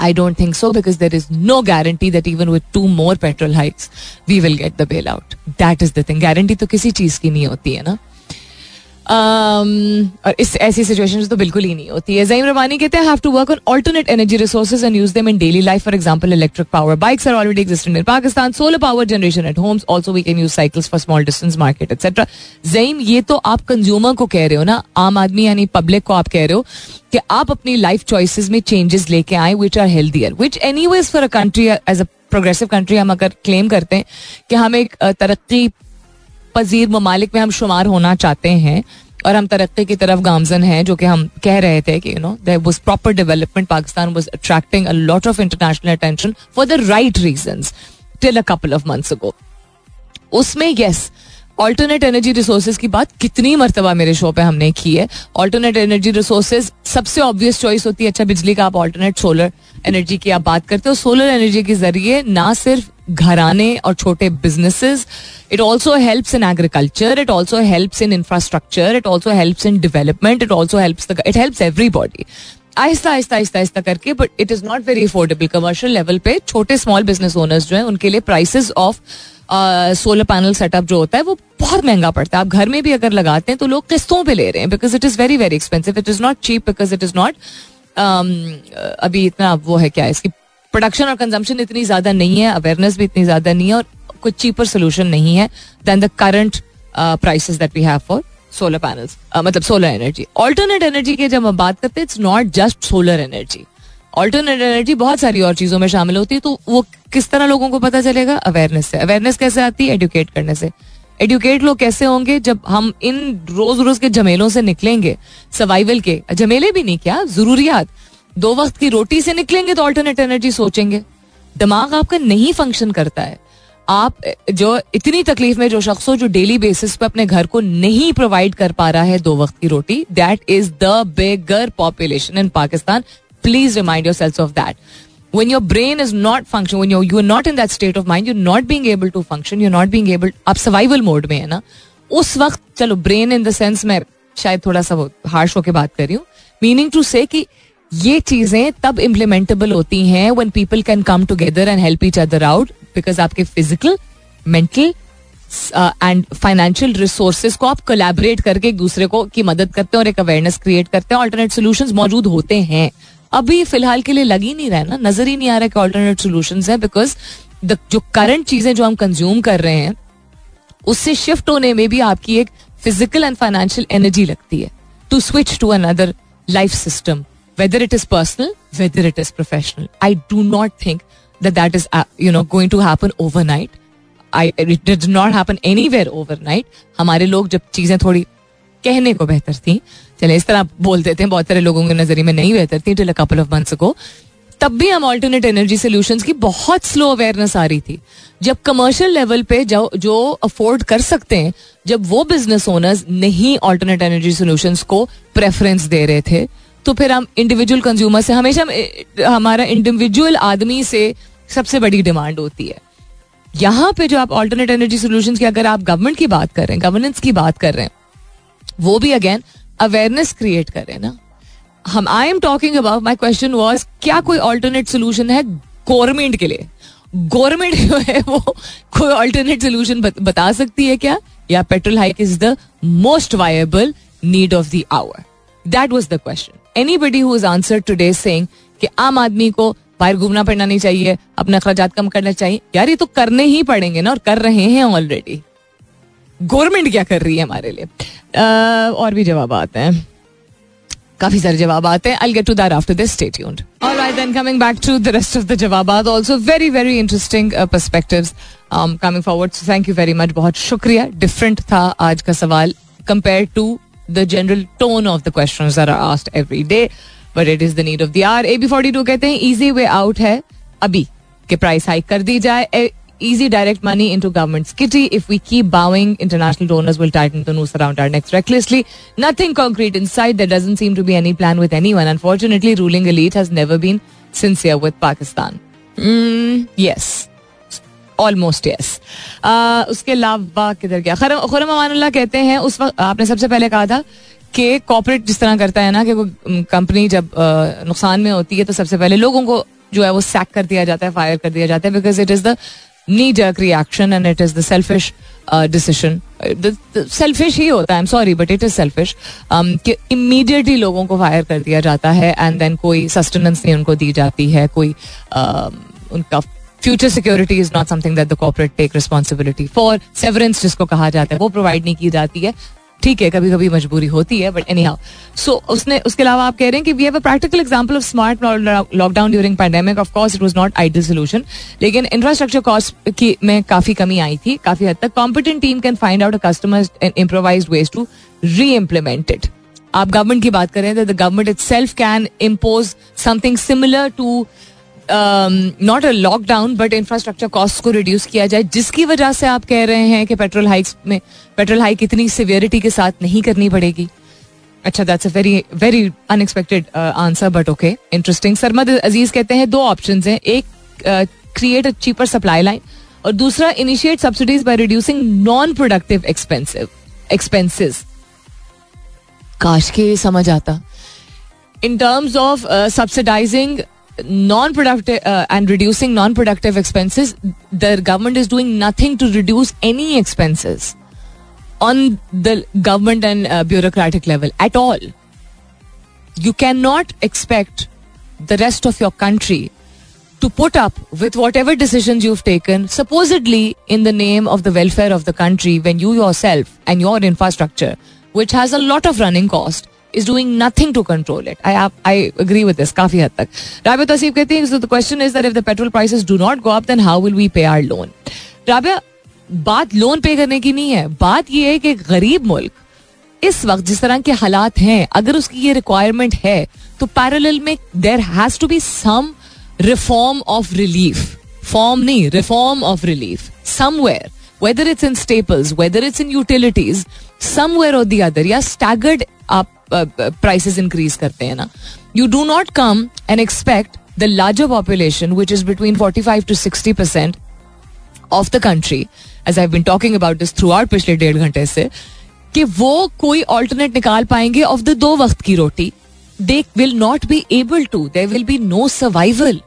I don't think so because there is no guarantee that even with two more petrol hikes, we will get the bailout. That is the thing. Guarantee तो किसी चीज़ की नहीं होती है ना Um, और इस, ऐसी सिचुएशन तो बिल्कुल ही नहीं होती है। जईम रवानी कहते हैं have to work on alternate energy resources and use them in daily life for example electric power bikes are already existing in Pakistan solar power generation at homes also we can use cycles for small distance market etcetera Zaeem ये तो आप consumer को कह रहे हो ना? आम आदमी यानी पब्लिक को आप कह रहे हो कि आप अपनी लाइफ चॉइसेस में चेंजेस लेके आए which are healthier which any for a country as a progressive country हम अगर क्लेम करते हैं कि हम एक तरक्की पजीर ममालिक में हम शुमार होना चाहते हैं और हम तरक्की की तरफ़ गामजन हैं, जो कि हम कह रहे थे कि you know there was proper development Pakistan was attracting a lot of international attention for the right reason till a couple of months ago उसमें यस ऑल्टरनेट एनर्जी रिसोर्सेज की बात कितनी मरतबा मेरे शो पे हमने की है। ऑल्टरनेट एनर्जी रिसोर्सेज सबसे ऑब्वियस चॉइस होती है अच्छा बिजली का आप ऑल्टरनेट सोलर एनर्जी की आप बात करते हो। सोलर एनर्जी के ज़रिए ना सिर्फ़ घराने और छोटे businesses it also helps in agriculture it also helps in infrastructure it also helps in development it also helps it helps everybody आहिस्ता आहिस्ता आहिस्ता आहिस्ता करके but it is not very affordable commercial level पे छोटे स्मॉल बिज़नेस ओनर्स जो है, उनके लिए prices of solar panel setup जो होता है, वो बहुत महँगा पड़ता है। आप घर में भी अगर लगाते हैं तो लोग किस्तों पे ले रहे हैं because it is very very expensive it is not cheap because it is not अभी इतना वो है क्या इसकी प्रोडक्शन और कंजम्पशन इतनी ज़्यादा नहीं है अवेयरनेस भी इतनी ज़्यादा नहीं है, और कुछ चीपर सोल्यूशन नहीं है than the current prices that we have for solar panels मतलब सोलर एनर्जी ऑल्टरनेट एनर्जी की जब हम बात करते हैं it's not just solar energy alternate energy बहुत सारी और चीज़ों में शामिल होती है तो वो किस तरह लोगों को पता चलेगा? अवेयरनेस से. अवेयरनेस कैसे आती है? एडुकेट करने से. एडुकेट लोग कैसे होंगे जब हम इन रोज रोज के जमेलों से निकलेंगे? सर्वाइवल के. जमेले भी नहीं, क्या? जरूरियात. दो वक्त की रोटी से निकलेंगे तो ऑल्टरनेट एनर्जी सोचेंगे. दिमाग आपका नहीं फ़ंक्शन करता है. आप, जो इतनी तकलीफ़ में जो शख्स हो, जो डेली बेसिस पे अपने घर को नहीं प्रोवाइड कर पा रहा है दो वक्त की रोटी that is the bigger population in Pakistan please remind yourselves of that when your brain is not function when you're you are not in that state of mind, you're not being able to function, you're not being आप survival mode में है ना, उस वक्त, चलो brain in the sense मैं शायद थोड़ा सा हार्श होकर बात कर रही हूँ मीनिंग टू से कि ये चीज़ें तब इम्प्लीमेंटेबल होती हैं when people can come together and help each other out because आपके physical mental and financial resources को आप कोलैबोरेट करके एक दूसरे को की मदद करते हैं और एक अवेयरनेस क्रिएट करते हैं। ऑल्टरनेट सोल्यूशन मौजूद होते हैं। अभी फ़िलहाल के लिए लग ही नहीं रहा है ना। नज़र ही नहीं आ रहा कि ऑल्टरनेट सोल्यूशन है बिकॉज़ जो करंट चीज़ें जो हम कंज्यूम कर रहे हैं, उससे शिफ्ट होने में भी आपकी एक फ़िज़िकल एंड फाइनेंशियल एनर्जी लगती है। To switch to another life system whether it is personal whether it is professional I do not think that that is, uh, you know, going to happen overnight. I, it did not happen anywhere overnight. हमारे लोग जब चीज़ें थोड़ी कहने को बेहतर थी चले इस तरह बोल देते हैं बहुत सारे लोगों के नज़रिए में नहीं बेहतर थी कपल ऑफ़ मंथ्स को तब भी हम ऑल्टरनेट एनर्जी सोल्यूशंस की बहुत स्लो अवेयरनेस आ रही थी जब कमर्शियल लेवल पे जो जो अफोर्ड कर सकते हैं जब वो बिज़नेस ओनर्स नहीं ऑल्टरनेट एनर्जी सोल्यूशंस को प्रेफरेंस दे रहे थे तो फिर हम इंडिविजुअल कंज्यूमर से, हमेशा हमारा इंडिविजुअल आदमी से सबसे बड़ी डिमांड होती है। यहाँ पे जो आप ऑल्टरनेट एनर्जी सोल्यूशन की, अगर आप गवर्नमेंट की बात कर रहे हैं गवर्नेंस की बात कर रहे हैं, वो भी अगेन अवेयरनेस क्रिएट कर रहे हैं ना। हम I am talking about my question was क्या कोई ऑल्टरनेट सोल्यूशन है गवर्नमेंट के लिए? गवर्नमेंट जो है वो कोई ऑल्टरनेट सोल्यूशन बता सकती है क्या? या petrol hike is the most viable need of the hour that was the question anybody who is answer today आम आदमी को बाहर घूमना पड़ना नहीं चाहिए अपने अखराज कम करना चाहिए। यार ये तो करने ही पड़ेंगे ना और कर रहे हैं ऑलरेडी गवर्नमेंट क्या कर रही है हमारे लिए? uh, और भी जवाब आते हैं। काफ़ी सारे जवाब आते हैं। I get to that after this stay tuned alright then coming back to the rest of the जवाबात also very very interesting perspectives coming forward thank you very much बहुत शुक्रिया. डिफरेंट था आज का सवाल compare to the general tone of the questions that are asked every day. But it is the need of the hour. AB42 कहते हैं easy way out है अभी कि price hike कर दी जाए easy direct money into government's kitty. If we keep bowing, international donors will tighten the noose around our necks recklessly. Nothing concrete in sight. There doesn't seem to be any plan with anyone. Unfortunately, ruling elite has never been sincere with Pakistan. Mm, yes. Almost yes उसके अलावा किधर गया? खुरम अमानुल्लाह कहते हैं उस वक्त आपने सबसे पहले कहा था कि कॉपरेट जिस तरह करता है ना कि वो कंपनी जब नुकसान में होती है तो सबसे पहले लोगों को जो है वो सैक कर दिया जाता है फायर कर दिया जाता है because it is the knee jerk reaction and it is the selfish decision selfish ही होता है am sorry but it is selfish कि इमीडिएटली लोगों को फायर कर दिया जाता है एंड देन कोई सस्टेनेंस नहीं उनको दी जाती है कोई uh, उनका future security is not something that the corporate take responsibility for severance जिसको कहा जाता है, वो प्रोवाइड नहीं की जाती है। ठीक है कभी कभी मजबूरी होती है बट एनी हाउ सो उसने, उसके अलावा आप कह रहे हैं कि we have a practical example of smart lockdown during pandemic of course it was not ideal solution लेकिन इंफ्रास्ट्रक्चर कॉस्ट की में काफ़ी कमी आई थी, काफ़ी हद तक. Competent team can find out a customers improvise ways to reimplement it आप गवर्नमेंट की बात करें तो the government itself can impose something similar to not a lockdown but infrastructure cost को रिड्यूस किया जाए, जिसकी वजह से आप कह रहे हैं कि पेट्रोल हाइक्स में पेट्रोल हाइक इतनी सिवियरिटी के साथ नहीं करनी पड़ेगी। अच्छा that's a very very unexpected answer but okay interesting Sarmad Aziz कहते हैं, दो ऑप्शन हैं। एक create a cheaper supply line और दूसरा initiate subsidies by reducing non productive expensive expenses काश के समझ आता। In terms of subsidising non-productive uh, and reducing non-productive expenses, the government is doing nothing to reduce any expenses on the government and uh, bureaucratic level at all. You cannot expect the rest of your country to put up with whatever decisions you've taken, supposedly in the name of the welfare of the country, when you yourself and your infrastructure, which has a lot of running cost, is doing nothing to control it. I I agree with this काफ़ी हद तक. Rabia Tasif कहती है, so the question is that if the petrol prices do not go up, then how will we pay our loan? Rabia बात loan पे करने की नहीं है बात यह है कि गरीब मुल्क, इस वक्त जिस तरह के हालात हैं, अगर उसकी ये रिक्वायरमेंट है तो पैरेलल में there has to be some reform of relief form नहीं reform of relief somewhere whether it's in staples whether it's in utilities somewhere और दी अदर या स्टैगर्ड आप प्राइसेस इंक्रीज करते हैं ना। You do not come and expect the larger population which is between forty five to sixty percent of the country as I been talking about this throughout पिछले डेढ़ घंटे से, कि वो कोई ऑल्टरनेट निकाल पाएँगे ऑफ़ द दो वक्त की रोटी। They will not be able to they will be no survival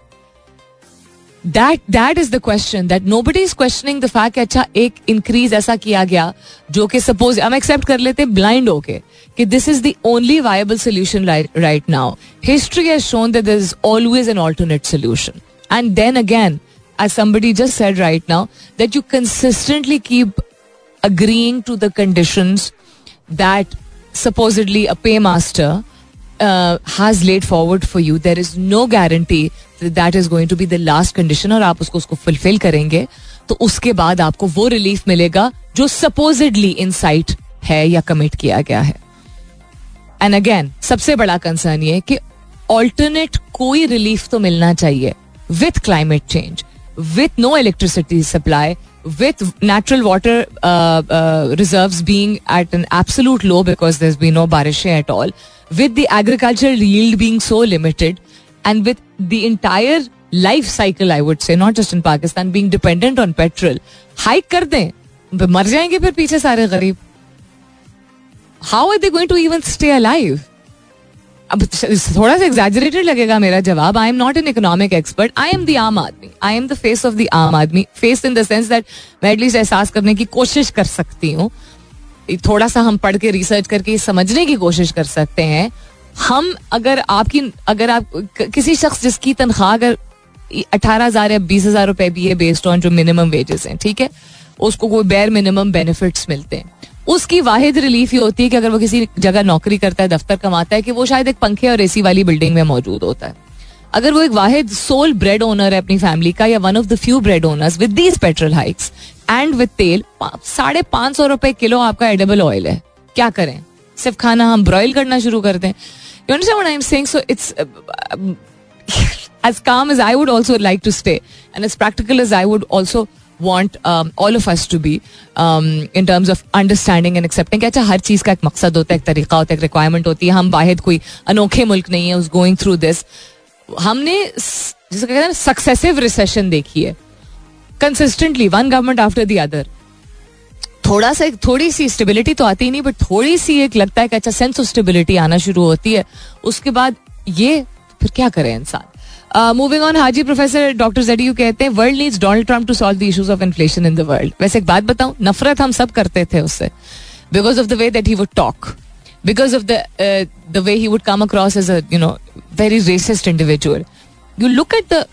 That that is the question that nobody is questioning the fact अच्छा एक इंक्रीज ऐसा किया गया जो कि सपोज हम एक्सेप्ट कर लेते ब्लाइंड होके कि this is the only viable solution right now history has shown that is always an alternate solution and then again as somebody just said right now, that you consistently keep agreeing to the conditions that supposedly a paymaster uh, has laid forward for you. There is no guarantee that is going to be the last condition और आप उसको उसको fulfil करेंगे तो उसके बाद आपको वो रिलीफ मिलेगा जो सपोजिडली इन साइट है या कमिट किया गया है। एंड अगेन सबसे बड़ा कंसर्न ये कि ऑल्टरनेट कोई रिलीफ तो मिलना चाहिए with climate change with no electricity supply with uh, uh, reserves being at an absolute low because there's been no barish at all, with the agricultural yield being so limited, and with the entire life cycle, I would say, not just in Pakistan, being dependent on petrol, hike कर दें मर जाएँगे फिर पीछे सारे गरीब how are they going to even stay alive अब थोड़ा सा एग्जैजरेटेड लगेगा मेरा जवाब. I am not an economic expert I am the आम आदमी. I am the face of the आम आदमी. Face in the sense that मैं एटलीस्ट एहसास करने की कोशिश कर सकती हूँ. थोड़ा सा हम पढ़ के रिसर्च करके समझने की कोशिश कर सकते हैं. हम अगर आपकी, अगर आप किसी शख्स जिसकी तनख्वाह अगर अठारह हज़ार या बीस हज़ार रुपए भी है बेस्ड ऑन जो मिनिमम वेजेस हैं, ठीक है? उसको कोई बेर मिनिमम बेनिफिट्स मिलते हैं। उसकी वाहिद रिलीफ ये होती है कि अगर वो किसी जगह नौकरी करता है, दफ्तर कमाता है, कि वो शायद एक पंखे और एसी वाली बिल्डिंग में मौजूद होता है। अगर वो एक वाहिद सोल ब्रेड ओनर है अपनी फैमिली का या one of the few bread owners with these petrol hikes and with तेल साढ़े पाँच सौ रुपए किलो आपका एडेबल ऑयल है। क्या करें? सिर्फ़ खाना हम ब्रॉयल करना शुरू कर uh, um, as calm as I would also like to stay, and as practical as I would also want um, all of us to be um, in terms of understanding and accepting कि अच्छा हर चीज़ का एक मकसद होता है एक तरीका होता है एक रिक्वायरमेंट होती है हम वाहिद कोई अनोखे मुल्क नहीं है उस गोइंग थ्रू दिस हमने जिसे कहते हैं सक्सेसिव रिसेशन देखी है consistently one government after the other थोड़ा सा थोड़ी सी स्टेबिलिटी तो आती नहीं बट थोड़ी सी एक लगता है कि अच्छा सेंस ऑफ़ स्टेबिलिटी आना शुरू होती है। उसके बाद ये फिर क्या करे इंसान? Moving on Haji professor doctor JD कहते हैं world needs Donald Trump to solve the issues of inflation in the world वैसे एक बात बताऊँ, नफरत हम सब करते थे उससे। Because of the way that he would talk because of the way he would come across as a you know very racist individual you look at the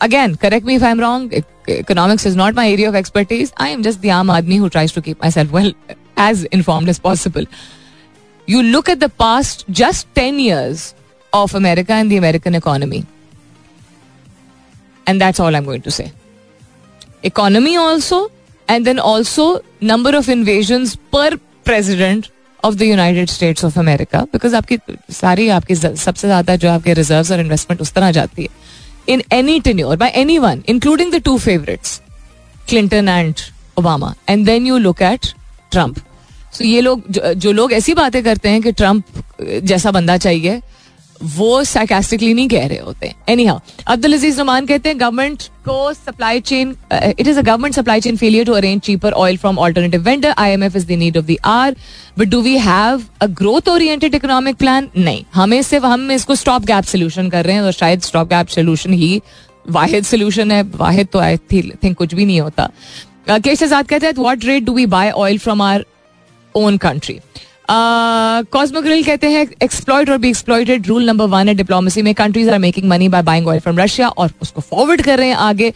again, correct me if I'm wrong. Economics is not my area of expertise. I am just the arm admi who tries to keep myself well as informed as possible. You look at the past just 10 years of America and the American economy. And that's all I'm going to say. Economy also, and then also number of invasions per president of the United States of America. Because आपकी सारी आपकी सबसे ज्यादा जो आपके reserves और investment उस तरह जाती है in any tenure by any one including the two favourites Clinton and Obama and then you look at Trump so ये लोग, जो लोग ऐसी बातें करते हैं कि ट्रंप जैसा बंदा चाहिए वो sarcastically नहीं कह रहे होते. एनी हाउ अब्दुल अज़ीज़ रमान कहते हैं गवर्नमेंट को supply chain it is a government supply chain failure to arrange cheaper oil from alternative vendor I M F is the need of the hour but do we have a growth oriented economic plan नहीं. हमें सिर्फ़, हम इसको stop gap solution कर रहे हैं और शायद स्टॉप गैप सोल्यूशन ही वाहिद सोल्यूशन है. वाहिद तो आई थिंक कुछ भी नहीं होता. केश आज़ाद कहते हैं what rate do we buy oil from our own country Cosmogrill कहते हैं exploit or be exploited rule number one है डिप्लोमेसी में. Countries are making money by buying oil from Russia और उसको फॉरवर्ड कर रहे हैं आगे.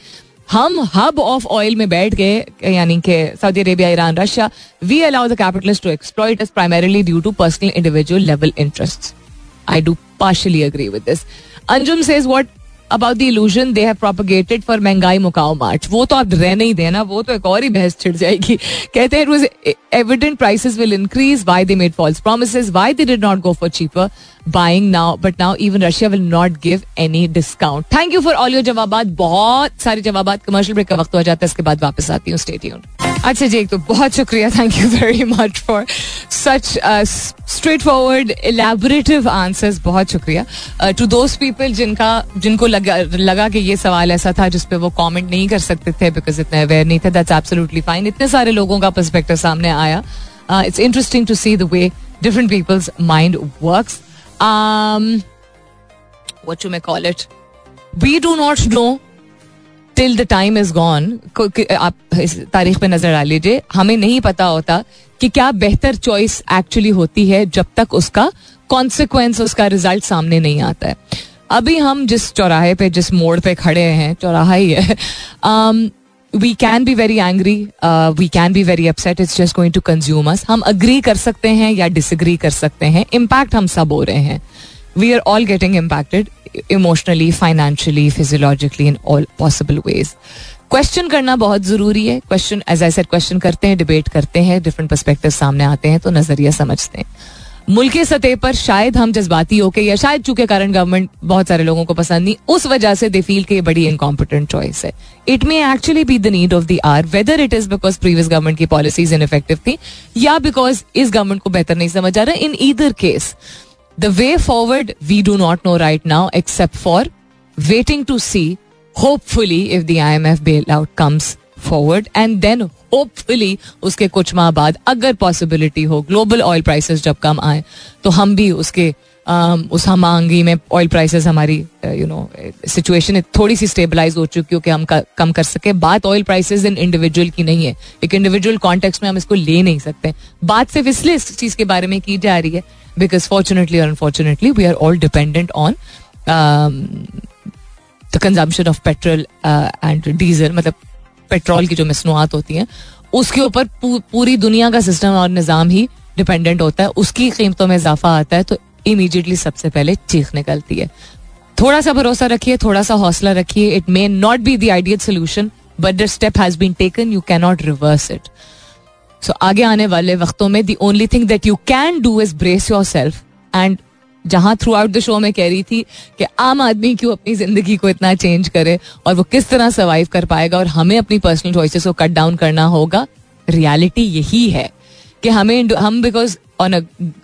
हम हब ऑफ़ ऑयल में बैठ गए, यानी कि Saudi Arabia Iran Russia we allow the capitalist to exploit is primarily due to personal individual level interest I do partially agree with this Anjum says what about the illusion they have propagated for महँगाई मुकाओ march वो तो आप रह नहीं देना, वो तो एक और ही बहस छिड़ जाएगी। कहते हैं it was evident prices will increase why they made false promise why they did not go for cheaper buying now but now even Russia will not give any discount thank you for all your जवाब बहुत सारे जवाब commercial break का वक्त हो जाता है, इसके बाद वापस आती हूँ स्टेडियम अच्छा जी एक तो बहुत शुक्रिया thank you very much for such straightforward elaborative answers बहुत शुक्रिया. टू दोज पीपल जिनका, जिनको लगा लगा कि ये सवाल ऐसा था जिसपे वो कमेंट नहीं कर सकते थे बिकॉज़ इतने अवेयर नहीं थे दैट्स एब्सोल्युटली फाइन इतने सारे लोगों का पर्सपेक्टिव सामने आया. It's interesting to see the way different people's mind works what you may call it. We do not know till the time is gone आप इस तारीख पे नज़र डाल लीजिए। हमें नहीं पता होता कि क्या बेहतर चॉइस एक्चुअली होती है जब तक उसका कॉन्सिक्वेंस उसका रिज़ल्ट सामने नहीं आता है। अभी हम जिस चौराहे पे, जिस मोड़ पे खड़े हैं, चौराहा ही है we can be very angry we can be very upset it's just going to consume us हम अग्री कर सकते हैं या डिसग्री कर सकते हैं इम्पैक्ट हम सब हो रहे हैं. We are all getting impacted emotionally financially physiologically in all possible ways question करना बहुत ज़रूरी है. Question as I said question करते हैं डिबेट करते हैं डिफरेंट परस्पेक्टिव सामने आते हैं तो नज़रिया समझते हैं. मुल्क सतह पर शायद हम जज्बाती होके या शायद चूँकि कारण गवर्नमेंट बहुत सारे लोगों को पसंद नहीं उस वजह से दे फील के बड़ी इनकॉम्पिटेंट चॉइस है। It may actually be the need of the hour whether it is because previous government की पॉलिसीज़ इनफेक्टिव थी या बिकॉज़ इस गवर्नमेंट को बेहतर नहीं समझ आ रहा। In either case The way forward, we do not know right now, except for waiting to see, hopefully, M F bailout comes forward and then hopefully उसके कुछ माह बाद अगर पॉसिबिलिटी हो ग्लोबल ऑयल प्राइसेस जब कम आए तो हम भी उसके उस हमांगी में ऑयल प्राइसेस हमारी यू नो सिचुएशन थोड़ी सी स्टेबलाइज हो चुकी हो कि हम कम कर सके। बात ऑयल प्राइसेस इन इंडिविजुअल की नहीं है एक इंडिविजुअल कॉन्टेक्स्ट में हम इसको ले नहीं सकते। बात सिर्फ़ इसलिए इस चीज़ के बारे में की जा रही है because fortunately we are all dependent on um, the consumption of petrol uh, and diesel मतलब पेट्रोल की जो मसनूआत होती हैं, उसके ऊपर पूरी दुनिया का सिस्टम और निज़ाम ही डिपेंडेंट होता है, उसकी कीमतों में इजाफा आता है तो इमीडिएटली सबसे पहले चीख निकलती है। थोड़ा सा भरोसा रखिए थोड़ा सा हौसला रखिए it may not be the ideal solution but the step has been taken you cannot reverse it so आगे आने वाले वक्तों में the only thing that you can do is brace yourself and जहाँ थ्रू आउट द शो में कह रही थी कि आम आदमी क्यों अपनी ज़िंदगी को इतना चेंज करे और वो किस तरह सर्वाइव कर पाएगा और हमें अपनी पर्सनल चॉइसेस को कट डाउन करना होगा? रियलिटी यही है कि हमें हम because on a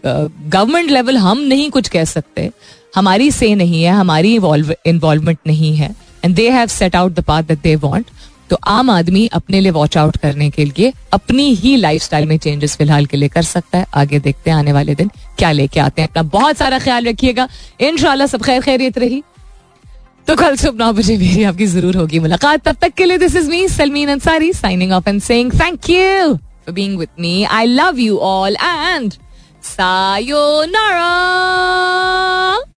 government level हम नहीं कुछ कह सकते। हमारी से नहीं है, हमारी इन्वॉल्वमेंट नहीं है। And they have set out the path that they want तो आम आदमी अपने लिए वॉच आउट करने के लिए अपनी ही लाइफ में चेंजेस फ़िलहाल के लिए कर सकता है। आगे देखते हैं आने वाले दिन क्या लेके आते हैं। अपना बहुत सारा ख्याल रखिएगा। इन सब खैर खैरियत रही। तो कल सुबह नौ बजे मेरी आपकी ज़रूर होगी मुलाकात। तब तक के लिए this is me Salmeen Ansari signing off and saying thank you for being with me I love you all and sayonara